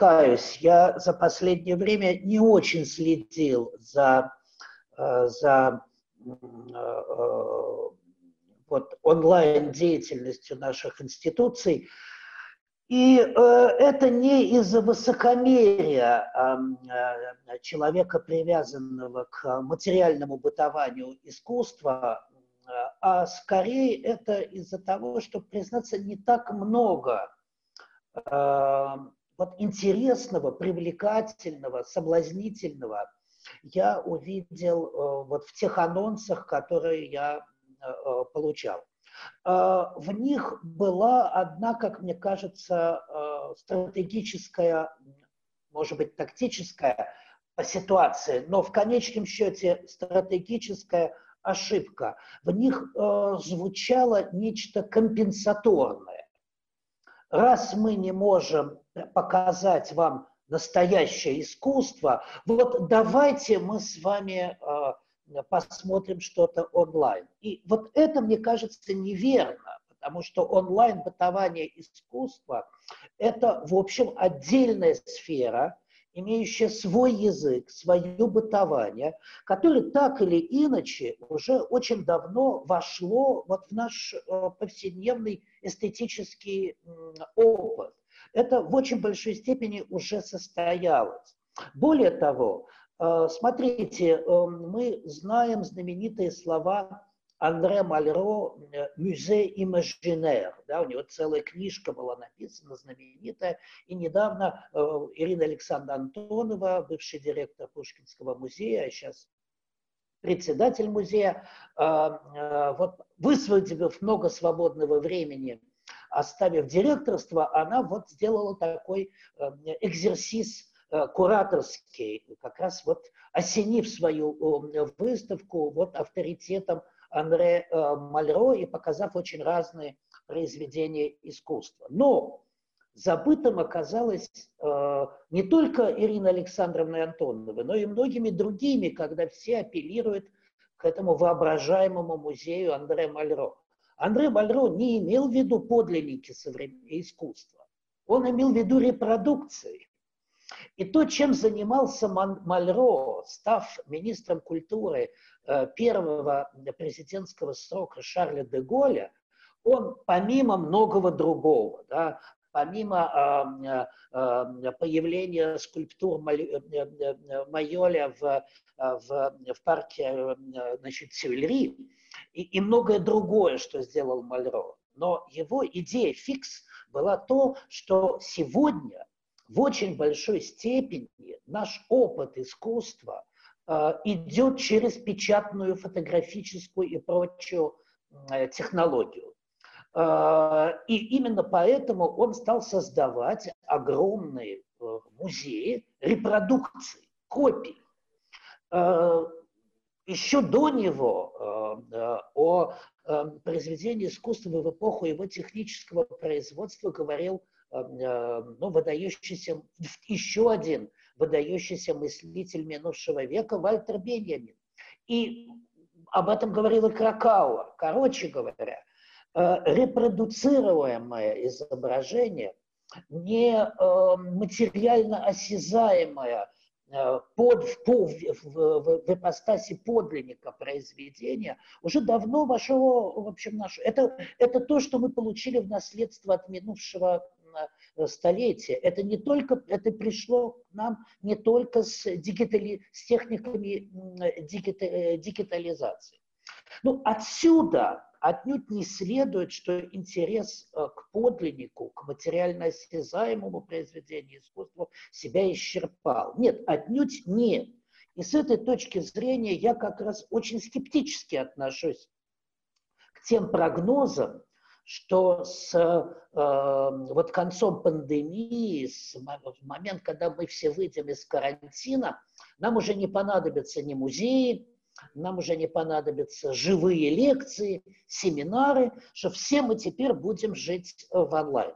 каюсь, я за последнее время не очень следил за, э, за вот, онлайн-деятельностью наших институций. И э, это не из-за высокомерия э, человека, привязанного к материальному бытованию искусства, э, а скорее это из-за того, что, признаться, не так много э, вот интересного, привлекательного, соблазнительного я увидел э, вот в тех анонсах, которые я э, э получал. В них была одна, как мне кажется, стратегическая, может быть, тактическая ситуация, но в конечном счете стратегическая ошибка. В них звучало нечто компенсаторное. Раз мы не можем показать вам настоящее искусство, вот давайте мы с вами посмотрим что-то онлайн. И вот это, мне кажется, неверно, потому что онлайн-бытование искусства – это, в общем, отдельная сфера, имеющая свой язык, свое бытование, которое так или иначе уже очень давно вошло вот в наш э, повседневный эстетический опыт. Это в очень большой степени уже состоялось. Более того, Э, смотрите, эм, мы знаем знаменитые слова Андре Мальро «Музей имажинер». Да, у него целая книжка была написана, знаменитая. И недавно э, Ирина Александра Антонова, бывший директор Пушкинского музея, а сейчас председатель музея, э, вот высвободив много свободного времени, оставив директорство, она вот сделала такой экзерсис Э, кураторский, как раз вот осенив свою выставку вот авторитетом Андре э, Мальро и показав очень разные произведения искусства. Но забытым оказалось э, не только Ирина Александровна Антонова, но и многими другими, когда все апеллируют к этому воображаемому музею Андре Мальро. Андре Мальро не имел в виду подлинники современного искусства. Он имел в виду репродукции. И то, чем занимался Мальро, став министром культуры э, первого президентского срока Шарля де Голля, он помимо многого другого, да, помимо э, э, появления скульптур Майоля в, в, в парке значит, Тюильри и, и многое другое, что сделал Мальро. Но его идея фикс была то, что сегодня в очень большой степени наш опыт искусства э, идет через печатную, фотографическую и прочую э, технологию. Э, и именно поэтому он стал создавать огромные э, музеи репродукций, копий. Еще до него э, э, о э, произведении искусства в эпоху его технического производства говорил ну, выдающийся, еще один выдающийся мыслитель минувшего века Вальтер Беньямин. И об этом говорила Кракауэр. Короче говоря, репродуцируемое изображение, не материально осязаемое под, в, в, в, в ипостаси подлинника произведения уже давно вошло в общем, нашу. Это, это то, что мы получили в наследство от минувшего Э, столетия. Это не только, это пришло к нам не только с, дигитали, с техниками дигита, э, дигитализации. Ну, отсюда отнюдь не следует, что интерес э, к подлиннику, к материально осязаемому произведению искусства себя исчерпал. Нет, отнюдь нет. И с этой точки зрения я как раз очень скептически отношусь к тем прогнозам, что с э, вот концом пандемии, с момент, когда мы все выйдем из карантина, нам уже не понадобятся ни музеи, нам уже не понадобятся живые лекции, семинары, что все мы теперь будем жить в онлайн.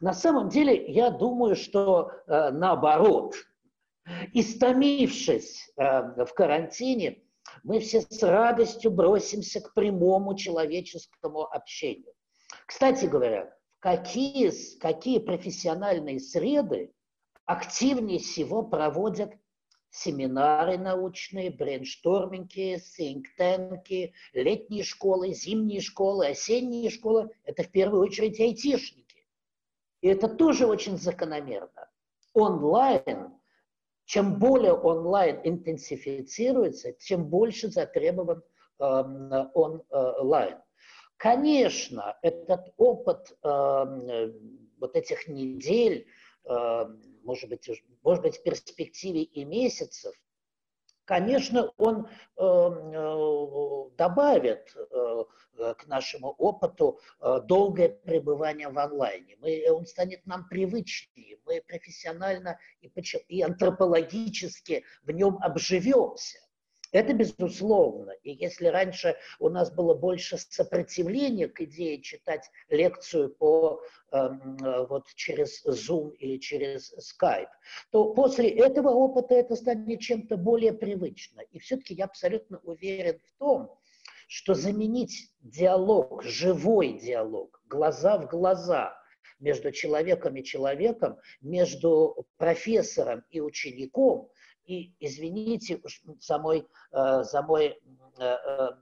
На самом деле, я думаю, что э, наоборот, истомившись э, в карантине, мы все с радостью бросимся к прямому человеческому общению. Кстати говоря, какие, какие профессиональные среды активнее всего проводят семинары научные, brainstorming и, think tank и, летние школы, зимние школы, осенние школы. Это в первую очередь айтишники. И это тоже очень закономерно. Онлайн, чем более онлайн интенсифицируется, тем больше затребован э, онлайн. Конечно, этот опыт э, вот этих недель, э, может быть, может быть, в перспективе и месяцев, конечно, он э, э, добавит э, к нашему опыту э, долгое пребывание в онлайне. Мы, он станет нам привычнее, мы профессионально и, и антропологически в нем обживемся. Это безусловно. И если раньше у нас было больше сопротивления к идее читать лекцию по, эм, э, вот через Zoom или через Skype, то после этого опыта это станет чем-то более привычно. И все-таки я абсолютно уверен в том, что заменить диалог, живой диалог, глаза в глаза между человеком и человеком, между профессором и учеником – и извините за, мой, э, за, мой, э,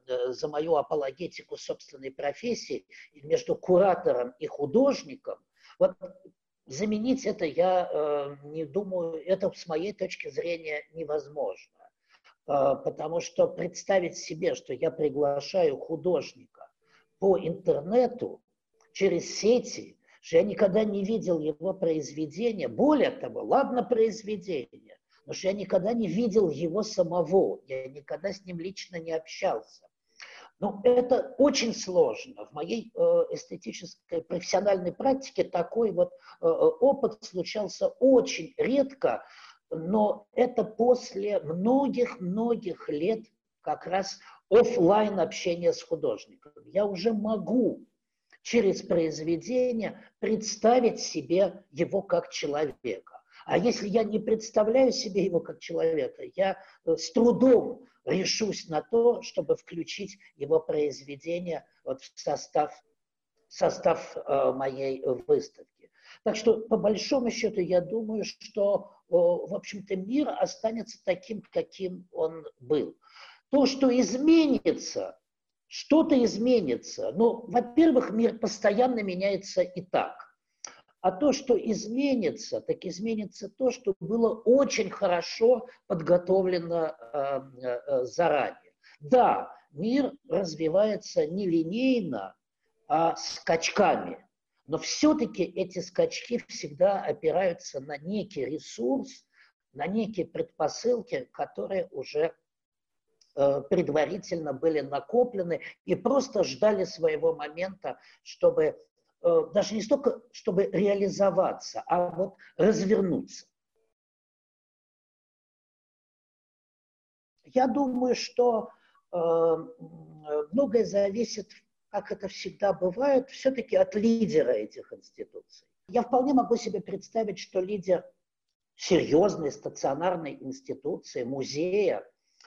э, за мою апологетику собственной профессии между куратором и художником, вот заменить это я не думаю, это с моей точки зрения невозможно. Потому что представить себе, что я приглашаю художника по интернету, через сети, что я никогда не видел его произведения, более того, ладно произведение, Потому что я никогда не видел его самого, я никогда с ним лично не общался. Но это очень сложно. В моей э, эстетической профессиональной практике такой вот э, опыт случался очень редко, но это после многих-многих лет как раз офлайн общения с художником. Я уже могу через произведение представить себе его как человека. А если я не представляю себе его как человека, я э, с трудом решусь на то, чтобы включить его произведение вот в состав, состав э, моей выставки. Так что, по большому счету, я думаю, что, в общем-то, мир останется таким, каким он был. То, что изменится, что-то изменится. Ну, во-первых, мир постоянно меняется и так. А то, что изменится, так изменится то, что было очень хорошо подготовлено э, э, заранее. Да, мир развивается не линейно, а скачками. Но все-таки эти скачки всегда опираются на некий ресурс, на некие предпосылки, которые уже э, предварительно были накоплены и просто ждали своего момента, чтобы даже не столько, чтобы реализоваться, а вот развернуться. Я думаю, что э, многое зависит, как это всегда бывает, все-таки от лидера этих институций. Я вполне могу себе представить, что лидер серьезной стационарной институции, музея,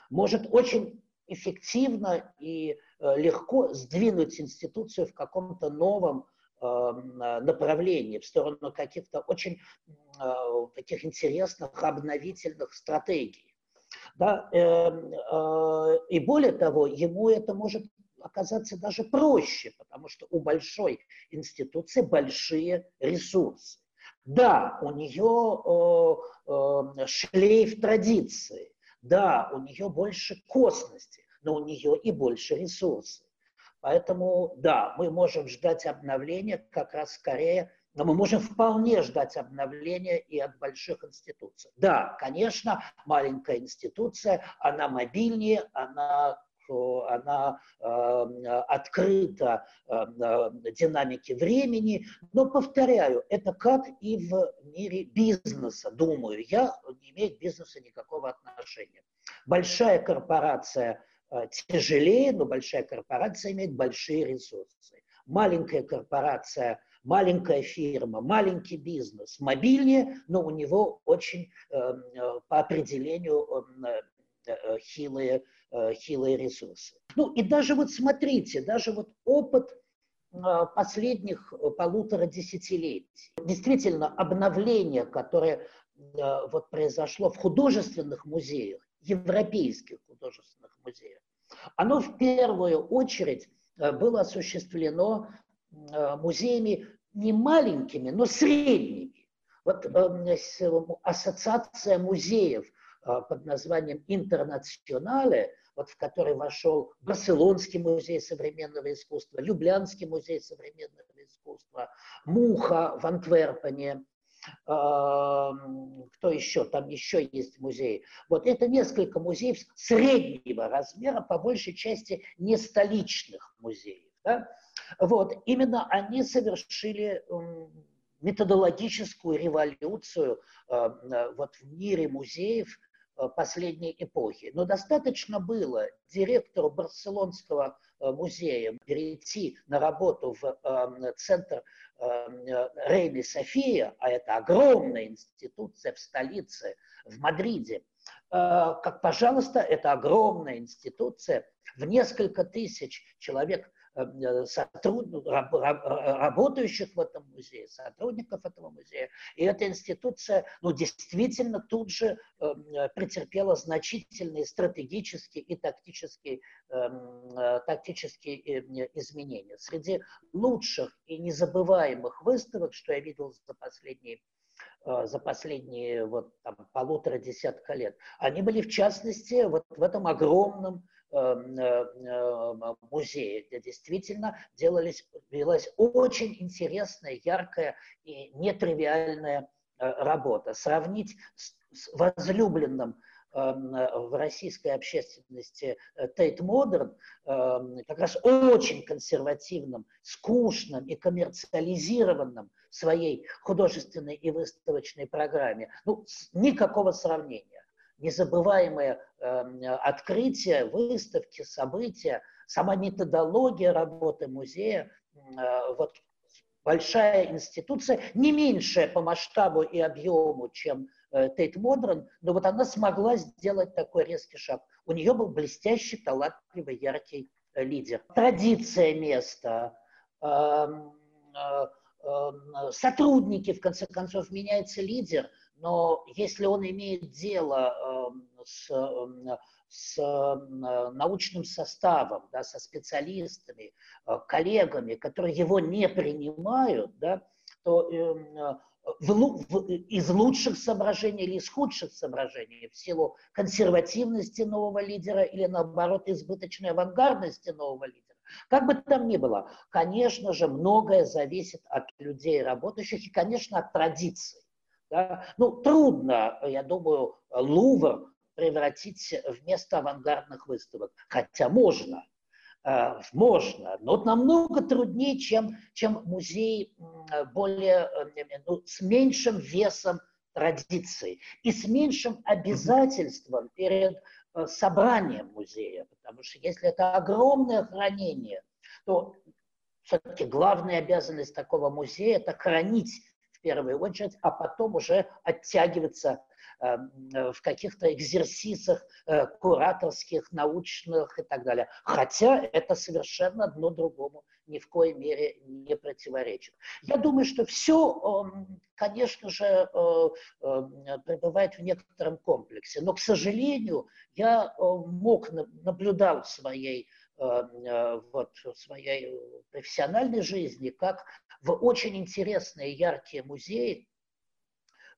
может очень эффективно и э, легко сдвинуть институцию в каком-то новом направлений, в сторону каких-то очень э, таких интересных обновительных стратегий. Да? Эм, э, и более того, ему это может оказаться даже проще, потому что у большой институции большие ресурсы. Да, у нее э, шлейф традиции, да, у нее больше косности, но у нее и больше ресурсов. Поэтому, да, мы можем ждать обновления как раз скорее, но мы можем вполне ждать обновления и от больших институций. Да, конечно, маленькая институция, она мобильнее, она она э, открыта э, динамике времени, но, повторяю, это как и в мире бизнеса, думаю я, не имеет к бизнесу никакого отношения. Большая корпорация Э, тяжелее, но большая корпорация имеет большие ресурсы. Маленькая корпорация, маленькая фирма, маленький бизнес, мобильнее, но у него очень э, э, по определению хилые, хилые ресурсы. Ну и даже вот смотрите, даже вот опыт последних полутора десятилетий. Действительно, обновление, которое вот произошло в художественных музеях, европейских художественных музеях, оно в первую очередь было осуществлено музеями не маленькими, но средними. Вот ассоциация музеев под названием «Интернационале», вот в который вошел Барселонский музей современного искусства, Люблянский музей современного искусства, Муха в Антверпене, кто еще, там еще есть музеи. Вот это несколько музеев среднего размера, по большей части не столичных музеев. Да? Вот, именно они совершили методологическую революцию вот в мире музеев, последней эпохи. Но достаточно было директору Барселонского музея перейти на работу в э, центр Рейны София, а это огромная институция в столице, в Мадриде, как, пожалуйста, это огромная институция, в несколько тысяч человек Э, сотруд... работающих в этом музее, сотрудников этого музея. И эта институция ну, действительно тут же э, претерпела значительные стратегические и тактические, эм, э, тактические изменения. Среди лучших и незабываемых выставок, что я видел за последние за последние вот, там, полутора десятка лет, они были в частности вот в этом огромном Эм, э, э, музее, где действительно делались, велась очень интересная, яркая и нетривиальная э, работа. Сравнить с возлюбленным эм, в российской общественности Тейт Модерн, эм, как раз очень консервативным, скучным и коммерциализированным своей художественной и выставочной программе. Ну, никакого сравнения незабываемые э, открытия, выставки, события, сама методология работы музея, э, вот большая институция, не меньшая по масштабу и объему, чем Тейт э, Модерн, но вот она смогла сделать такой резкий шаг. У нее был блестящий, талантливый, яркий э, лидер. Традиция места, эм, эм, сотрудники, в конце концов, меняется лидер – но если он имеет дело эм, с, эм, с эм, научным составом, да, со специалистами, э, коллегами, которые его не принимают, да, то в, из лучших соображений или из худших соображений, в силу консервативности нового лидера или, наоборот, избыточной авангардности нового лидера, как бы там ни было, конечно же, многое зависит от людей работающих и, конечно, от традиций. Да? Ну, трудно, я думаю, Лувр превратить в место авангардных выставок, хотя можно, э, можно, но намного труднее, чем, чем музей более, э, ну, с меньшим весом традиций и с меньшим обязательством перед э, собранием музея, потому что если это огромное хранение, то все-таки главная обязанность такого музея – это хранить первую очередь, а потом уже оттягиваться э, в каких-то экзерсисах э, кураторских, научных и так далее. Хотя это совершенно одно другому ни в коей мере не противоречит. Я думаю, что все, эм, конечно же, э, пребывает в некотором комплексе, но, к сожалению, я мог, наблюдал в своей вот, в своей профессиональной жизни, как в очень интересные яркие музеи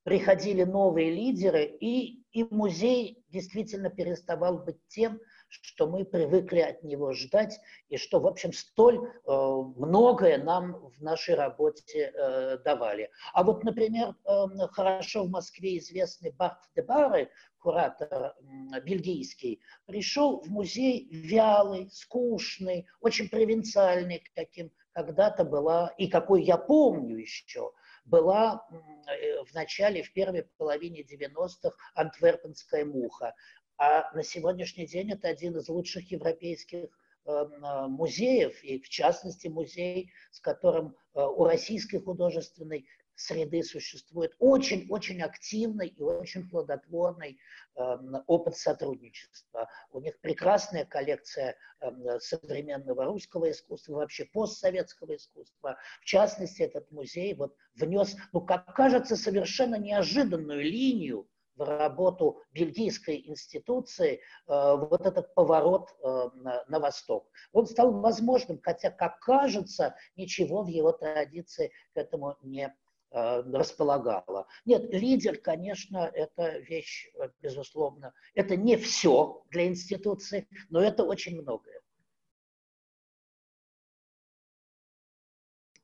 приходили новые лидеры, и, и музей действительно переставал быть тем, что мы привыкли от него ждать, и что, в общем, столь э, многое нам в нашей работе э, давали. А вот, например, э, хорошо в Москве известный Барт де Барре, куратор э, бельгийский, пришел в музей вялый, скучный, очень провинциальный, каким когда-то была, и какой я помню еще, была э, в начале, в первой половине 90-х антверпенская муха. А на сегодняшний день это один из лучших европейских э, э, музеев, и в частности музей, с которым у Российской художественной среды существует очень-очень активный и очень плодотворный э, опыт сотрудничества. У них прекрасная коллекция э, современного русского искусства, вообще постсоветского искусства. В частности, этот музей вот внес, ну, как кажется, совершенно неожиданную линию в работу бельгийской институции э, вот этот поворот э, на, на восток. Он стал возможным, хотя, как кажется, ничего в его традиции к этому не э, располагало. Нет, лидер, конечно, это вещь, безусловно, это не все для институции, но это очень многое.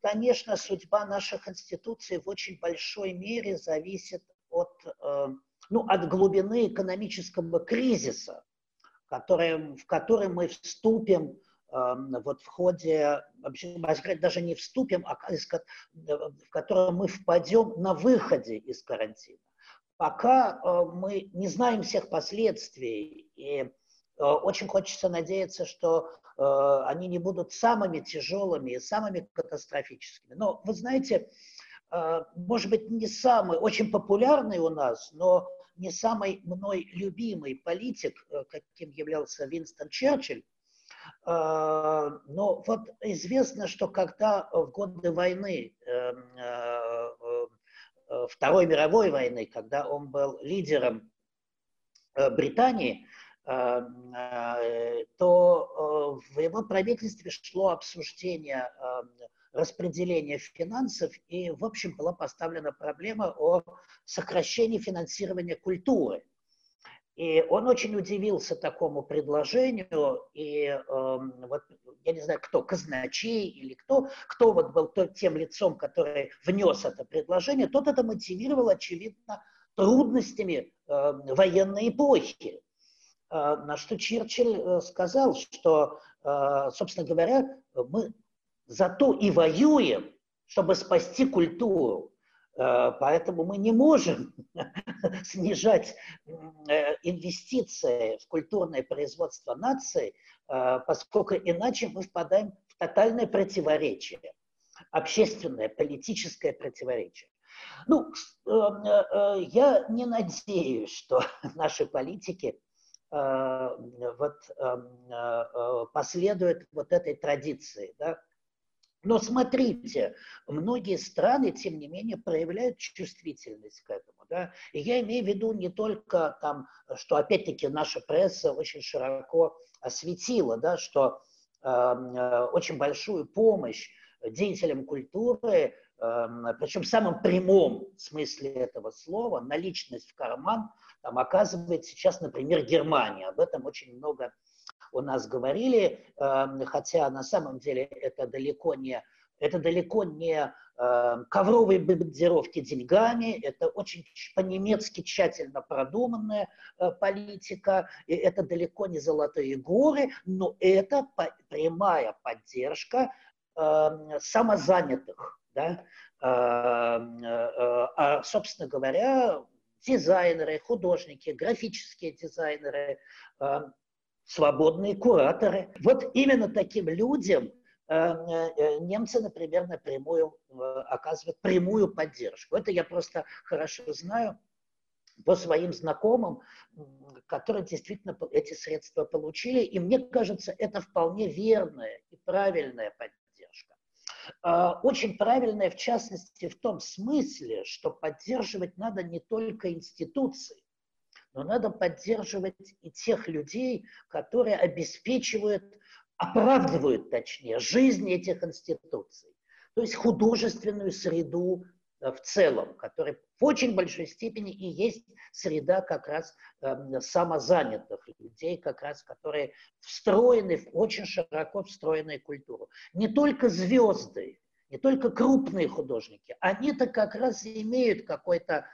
Конечно, судьба наших институций в очень большой мере зависит от ну, от глубины экономического кризиса, который, в который мы вступим э, вот в ходе, вообще, даже не вступим, а в который мы впадем на выходе из карантина. Пока э, мы не знаем всех последствий, и э, очень хочется надеяться, что э, они не будут самыми тяжелыми и самыми катастрофическими. Но вы знаете, может быть, не самый, очень популярный у нас, но не самый мной любимый политик, каким являлся Винстон Черчилль, но вот известно, что когда в годы войны, эм, э, Второй мировой войны, когда он был лидером Британии, эм, то в его правительстве шло обсуждение эм, распределения финансов, и, в общем, была поставлена проблема о сокращении финансирования культуры. И он очень удивился такому предложению, и э, вот, я не знаю, кто, казначей или кто, кто вот был тем лицом, который внес это предложение, тот это мотивировал, очевидно, трудностями э, военной эпохи. Э, на что Черчилль э, сказал, что, э, собственно говоря, мы зато и воюем, чтобы спасти культуру. Э, поэтому мы не можем снижать э, инвестиции в культурное производство нации, э, поскольку иначе мы впадаем в тотальное противоречие, общественное, политическое противоречие. Ну, я не надеюсь, что наши политики вот, последуют вот этой традиции, да, но смотрите, многие страны, тем не менее, проявляют чувствительность к этому. Да? И я имею в виду не только там, что опять-таки наша пресса очень широко осветила, да, что эм, э, очень большую помощь деятелям культуры, э, причем в самом прямом смысле этого слова, наличность в карман, там оказывает сейчас, например, Германия. Об этом очень много у нас говорили, эм, хотя на самом деле это далеко не, это далеко не эм, ковровые бомбардировки деньгами, это очень по-немецки тщательно продуманная э, политика, и это далеко не золотые горы, но это прямая поддержка эм, самозанятых. Да? Э, э, а, собственно говоря, дизайнеры, художники, графические дизайнеры, свободные кураторы. Вот именно таким людям э, э, немцы, например, напрямую э, оказывают прямую поддержку. Это я просто хорошо знаю по своим знакомым, которые действительно эти средства получили. И мне кажется, это вполне верная и правильная поддержка. А, очень правильная, в частности, в том смысле, что поддерживать надо не только институции, но надо поддерживать и тех людей, которые обеспечивают, оправдывают, точнее, жизнь этих институций. То есть художественную среду э, в целом, которая в очень большой степени и есть среда как раз э, самозанятых людей, как раз которые встроены, в очень широко встроенную культуру. Не только звезды, не только крупные художники, они-то как раз имеют какой-то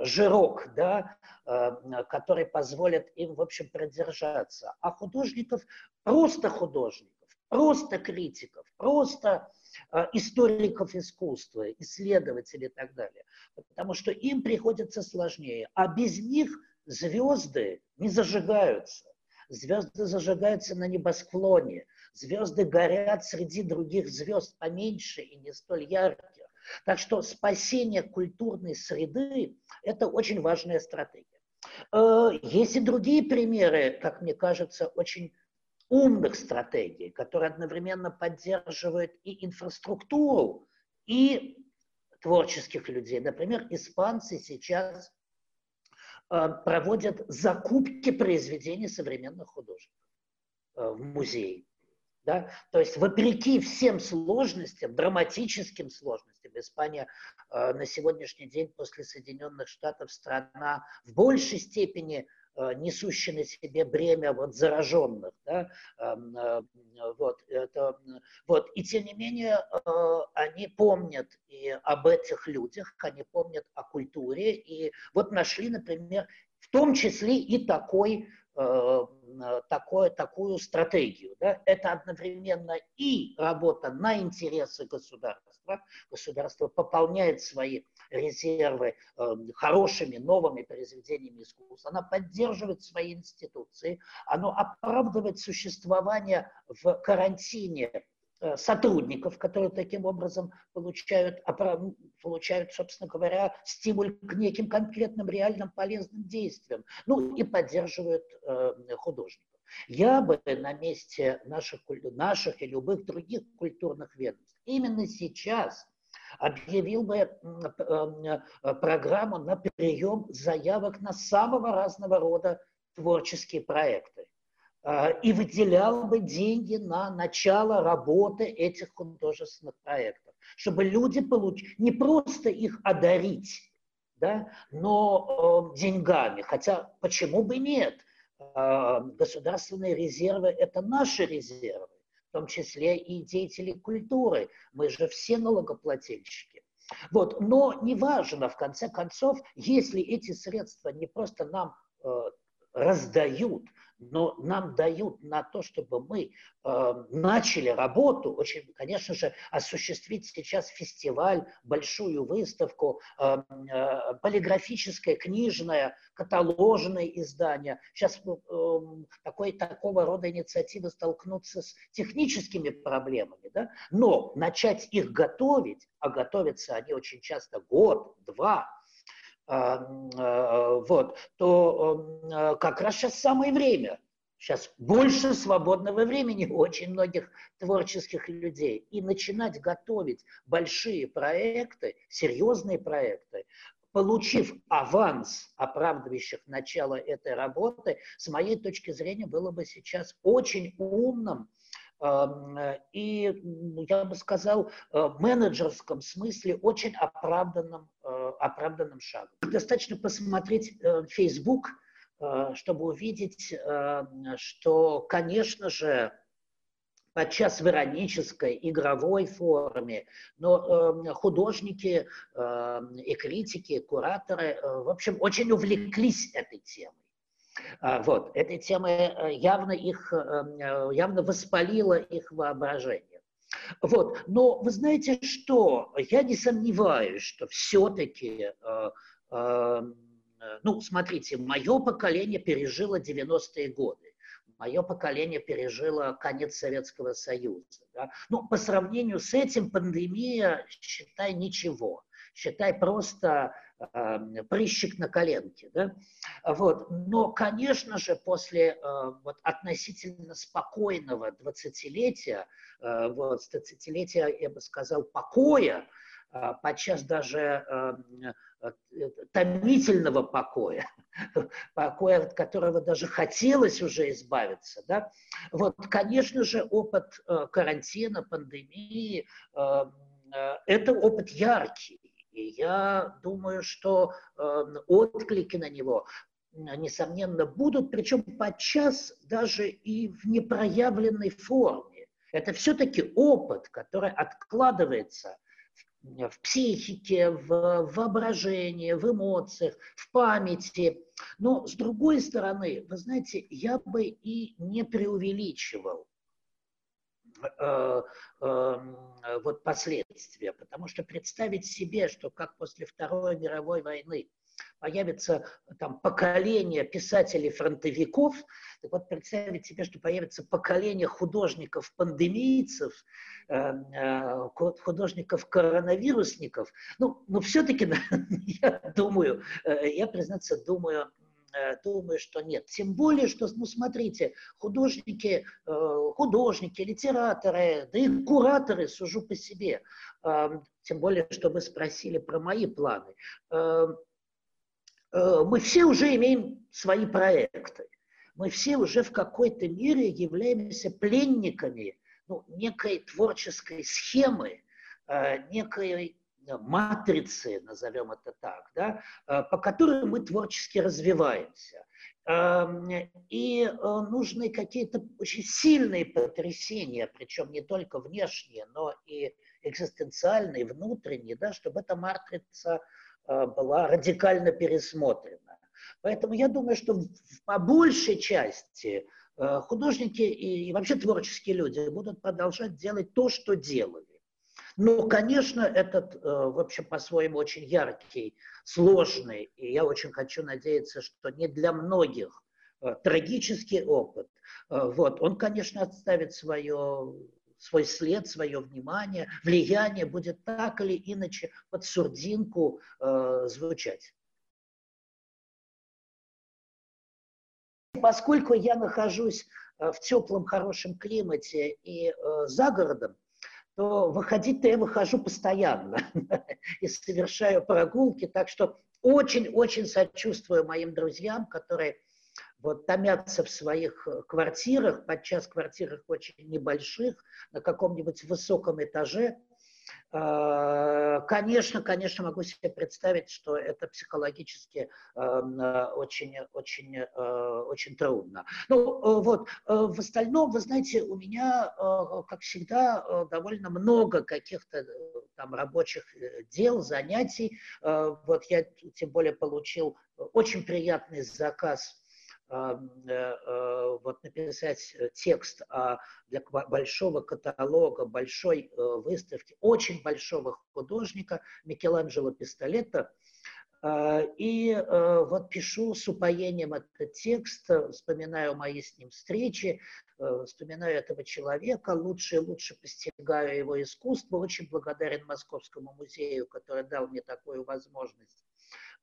жирок, да, э, который позволит им, в общем, продержаться. А художников, просто художников, просто критиков, просто э, историков искусства, исследователей и так далее. Потому что им приходится сложнее. А без них звезды не зажигаются. Звезды зажигаются на небосклоне. Звезды горят среди других звезд поменьше и не столь ярких. Так что спасение культурной среды – это очень важная стратегия. Э, есть и другие примеры, как мне кажется, очень умных стратегий, которые одновременно поддерживают и инфраструктуру, и творческих людей. Например, испанцы сейчас э, проводят закупки произведений современных художников э, в музее. Да? То есть вопреки всем сложностям, драматическим сложностям, Испания э, на сегодняшний день после Соединенных Штатов страна в большей степени Э, на себе бремя вот зараженных, да, эм, э, вот, это, вот, и тем не менее э, они помнят и об этих людях, они помнят о культуре, и вот нашли, например, в том числе и такой такое, такую стратегию. Да? Это одновременно и работа на интересы государства. Государство пополняет свои резервы э, хорошими новыми произведениями искусства, она поддерживает свои институции, оно оправдывает существование в карантине э, сотрудников, которые таким образом получают, получают, собственно говоря, стимул к неким конкретным реальным полезным действиям, ну и поддерживают э, художников. Я бы на месте наших, наших и любых других культурных ведомств именно сейчас объявил бы э, программу на прием заявок на самого разного рода творческие проекты э, и выделял бы деньги на начало работы этих художественных проектов, чтобы люди получили, не просто их одарить, да, но э, деньгами, хотя почему бы нет, государственные резервы – это наши резервы, в том числе и деятели культуры. Мы же все налогоплательщики. Вот. Но неважно, в конце концов, если эти средства не просто нам э, раздают, но нам дают на то, чтобы мы э, начали работу, очень, конечно же, осуществить сейчас фестиваль, большую выставку, э, э, полиграфическое, книжное, каталожное издание. Сейчас э, такой, такого рода инициативы столкнутся с техническими проблемами, да? но начать их готовить, а готовятся они очень часто год, два, вот, то а, как раз сейчас самое время. Сейчас больше свободного времени у очень многих творческих людей. И начинать готовить большие проекты, серьезные проекты, получив аванс, оправдывающих начало этой работы, с моей точки зрения, было бы сейчас очень умным и, я бы сказал, в менеджерском смысле очень оправданным оправданным шагом. Достаточно посмотреть э, Facebook, э, чтобы увидеть, э, что, конечно же, подчас в иронической, игровой форме, но художники и критики, кураторы, в общем, очень увлеклись этой темой. Вот, этой темой явно их, явно воспалила их воображение. Вот. Но вы знаете что? Я не сомневаюсь, что все-таки, э, э, ну, смотрите, мое поколение пережило 90-е годы. Мое поколение пережило конец Советского Союза. Да? Ну, по сравнению с этим пандемия, считай, ничего. Считай, просто прыщик на коленке. Да? Вот. Но, конечно же, после э, вот, относительно спокойного 20-летия Э, вот, стацетилетия, я бы сказал, покоя, а, подчас даже э, э, томительного покоя, покоя, от которого даже хотелось уже избавиться. Да? Вот, конечно же, опыт карантина, пандемии – это опыт яркий. И я думаю, что отклики на него несомненно, будут, причем подчас даже и в непроявленной форме. Это все-таки опыт, который откладывается в психике, в воображении, в эмоциях, в памяти. Но с другой стороны, вы знаете, я бы и не преувеличивал э, э, вот последствия, потому что представить себе, что как после Второй мировой войны появится там поколение писателей-фронтовиков, так вот представить себе, что появится поколение художников-пандемийцев, э, э, художников-коронавирусников. Ну, но все-таки, я думаю, э, я, признаться, думаю, думаю, что нет. Тем более, что, ну, смотрите, художники, художники, литераторы, да и кураторы, сужу по себе, тем более, что вы спросили про мои планы, мы все уже имеем свои проекты. Мы все уже в какой-то мере являемся пленниками ну, некой творческой схемы, э, некой э, матрицы, назовем это так, да, э, по которой мы творчески развиваемся. Эм, и нужны какие-то очень сильные потрясения, причем не только внешние, но и экзистенциальные, внутренние, да, чтобы эта матрица была радикально пересмотрена. Поэтому я думаю, что по большей части э, художники и, вообще творческие люди будут продолжать делать то, что делали. Но, конечно, этот, э, в общем, по-своему очень яркий, сложный, и я очень хочу надеяться, что не для многих э, трагический опыт, вот, он, конечно, отставит свое, свой след, свое внимание, влияние будет так или иначе под сурдинку э, звучать. Поскольку я нахожусь э, в теплом, хорошем климате и э, за городом, то выходить-то я выхожу постоянно и совершаю прогулки, так что очень-очень сочувствую моим друзьям, которые вот томятся в своих квартирах, подчас квартирах очень небольших, на каком-нибудь высоком этаже, конечно, конечно, могу себе представить, что это психологически эм, э, очень, очень, э, очень трудно. Ну вот, в остальном, вы знаете, у меня, как всегда, довольно много каких-то там рабочих дел, занятий. Вот я тем более получил очень приятный заказ Э, э, вот написать э, текст для большого каталога, большой выставки, очень большого художника Микеланджело Пистолета. И вот пишу с упоением этот текст, вспоминаю мои с ним встречи, вспоминаю этого человека, лучше и лучше постигаю его искусство, очень благодарен Московскому музею, который дал мне такую возможность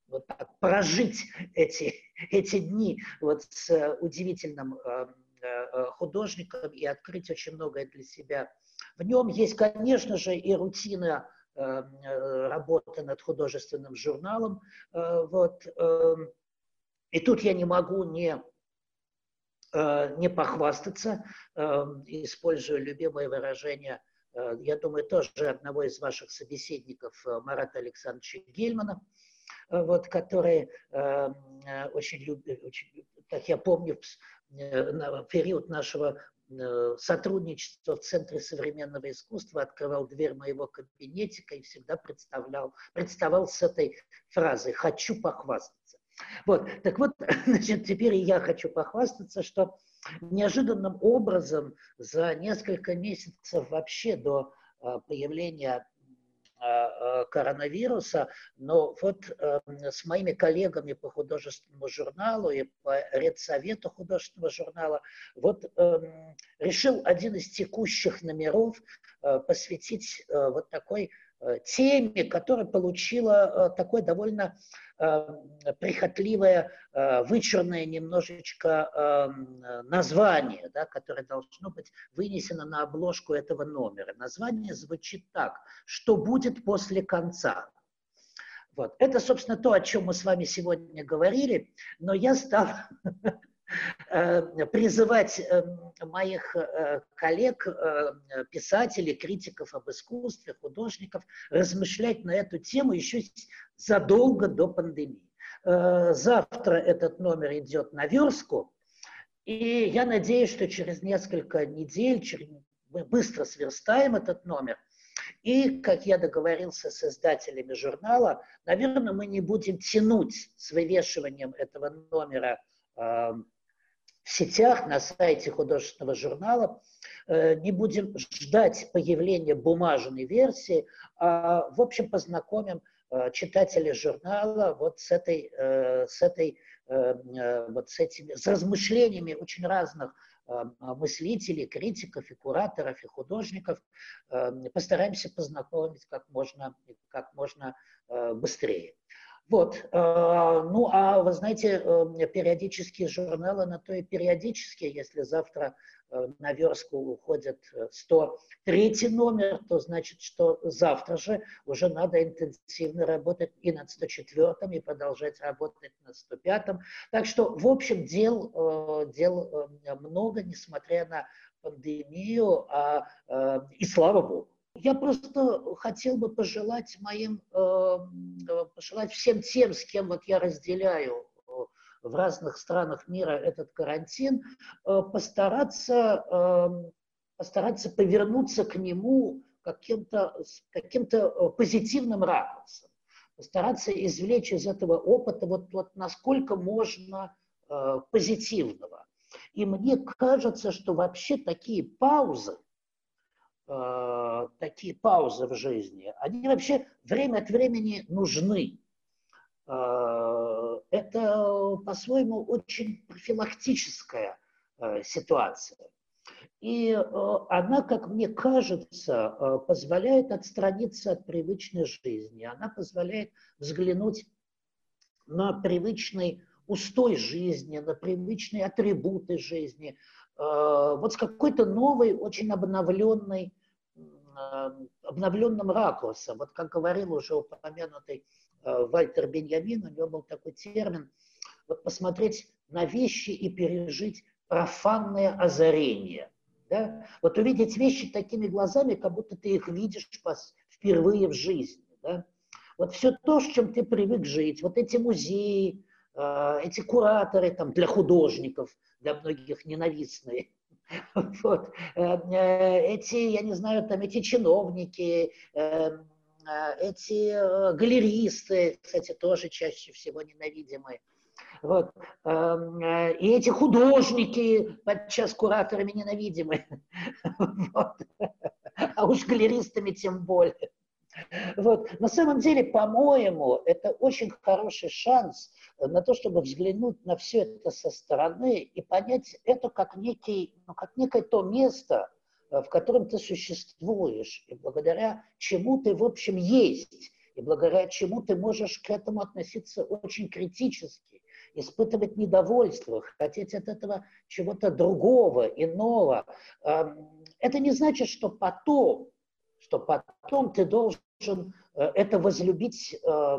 вот так, прожить эти, эти дни вот с удивительным э, э, художником и открыть очень многое для себя. В нем есть, конечно же, и рутина э, работы над художественным журналом. Вот. И тут я не могу не, не похвастаться, используя любимое выражение, я думаю, тоже одного из ваших собеседников, Марата Александровича Гельмана – Э, вот, которые э, очень любят, как я помню, э, на период нашего сотрудничества в Центре современного искусства открывал дверь моего кабинетика и всегда представлял, представал с этой фразой «хочу похвастаться». Вот, так вот, значит, теперь и я хочу похвастаться, что неожиданным образом за несколько месяцев вообще до появления Э, коронавируса, но вот э, с моими коллегами по художественному журналу и по редсовету художественного журнала вот эм, решил один из текущих номеров э, посвятить вот такой теме, которая получила такой довольно прихотливое, вычурное немножечко название, да, которое должно быть вынесено на обложку этого номера. Название звучит так «Что будет после конца?». Вот. Это, собственно, то, о чем мы с вами сегодня говорили, но я стал Э, призывать э, моих э, коллег, писателей, критиков об искусстве, художников размышлять на эту тему еще задолго до пандемии. Завтра этот номер идет на верстку, и я надеюсь, что через несколько недель мы быстро сверстаем этот номер. И, как я договорился с издателями журнала, наверное, мы не будем тянуть с вывешиванием этого номера в сетях, на сайте художественного журнала. Э, не будем ждать появления бумажной версии, а, в общем, познакомим читатели журнала вот с этой, с этой вот с этими, с размышлениями очень разных мыслителей, критиков и кураторов, и художников постараемся познакомить как можно, как можно быстрее. Вот, э, ну а вы знаете, э, периодические журналы на то и периодические, если завтра э, на верстку уходит 103 номер, то значит, что завтра же уже надо интенсивно работать и над 104 и продолжать работать над 105. Так что, в общем, дел, дел много, несмотря на пандемию, а, и слава богу. Я просто хотел бы пожелать моим, э, пожелать всем тем, с кем вот я разделяю э, в разных странах мира этот карантин, э, постараться, постараться повернуться к нему каким-то каким позитивным ракурсом, постараться извлечь из этого опыта вот, вот насколько можно позитивного. И мне кажется, что вообще такие паузы, э, такие паузы в жизни, они вообще время от времени нужны. Э, это по-своему очень профилактическая э, ситуация. И она, как мне кажется, позволяет отстраниться от привычной жизни. Она позволяет взглянуть на привычный устой жизни, на привычные атрибуты жизни, вот с какой-то новой, очень обновленной, обновленным ракурсом. Вот как говорил уже упомянутый э, Вальтер Беньямин, у него был такой термин, вот посмотреть на вещи и пережить профанное озарение. Да? Вот увидеть вещи такими глазами, как будто ты их видишь впервые в жизни. Да? Вот все то, с чем ты привык жить, вот эти музеи, эти кураторы там, для художников, для многих ненавистные. Вот. Э, э, эти, я не знаю, там эти чиновники, э, эти галеристы, кстати, тоже чаще всего ненавидимые. Вот. И эти художники, подчас кураторами ненавидимые. Вот. А уж галеристами тем более. Вот. На самом деле, по-моему, это очень хороший шанс на то, чтобы взглянуть на все это со стороны и понять это как, некий, ну, как некое то место, э, в котором ты существуешь, и благодаря чему ты, в общем, есть, и благодаря чему ты можешь к этому относиться очень критически, испытывать недовольство, хотеть от этого чего-то другого, иного. Эм, это не значит, что потом, что потом ты должен э, это возлюбить э,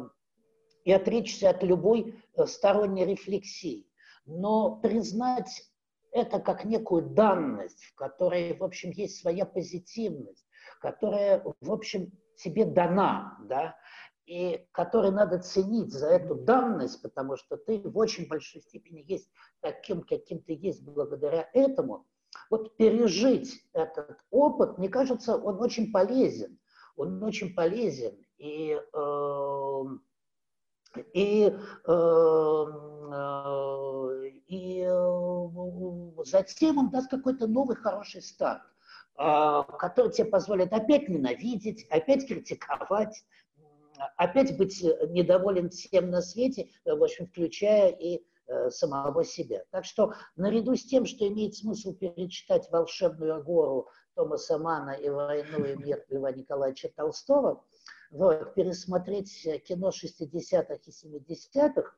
и отречься от любой э, сторонней рефлексии. Но признать это как некую данность, в которой, в общем, есть своя позитивность, которая, в общем, тебе дана, да, и которую надо ценить за эту данность, потому что ты в очень большой степени есть таким, каким ты есть благодаря этому. Вот пережить этот опыт, мне кажется, он очень полезен он очень полезен. И, э, и, э, э, и э, затем он даст какой-то новый хороший старт, э, который тебе позволит опять ненавидеть, опять критиковать, опять быть недоволен всем на свете, в общем, включая и э, самого себя. Так что наряду с тем, что имеет смысл перечитать «Волшебную гору» Томаса Мана и «Войну и мир» Льва Николаевича Толстого, вот, пересмотреть кино 60-х и 70-х,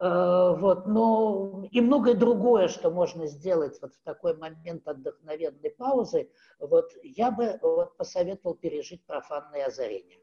э, вот, но и многое другое, что можно сделать вот в такой момент отдохновенной паузы, вот, я бы вот, посоветовал пережить профанное озарение.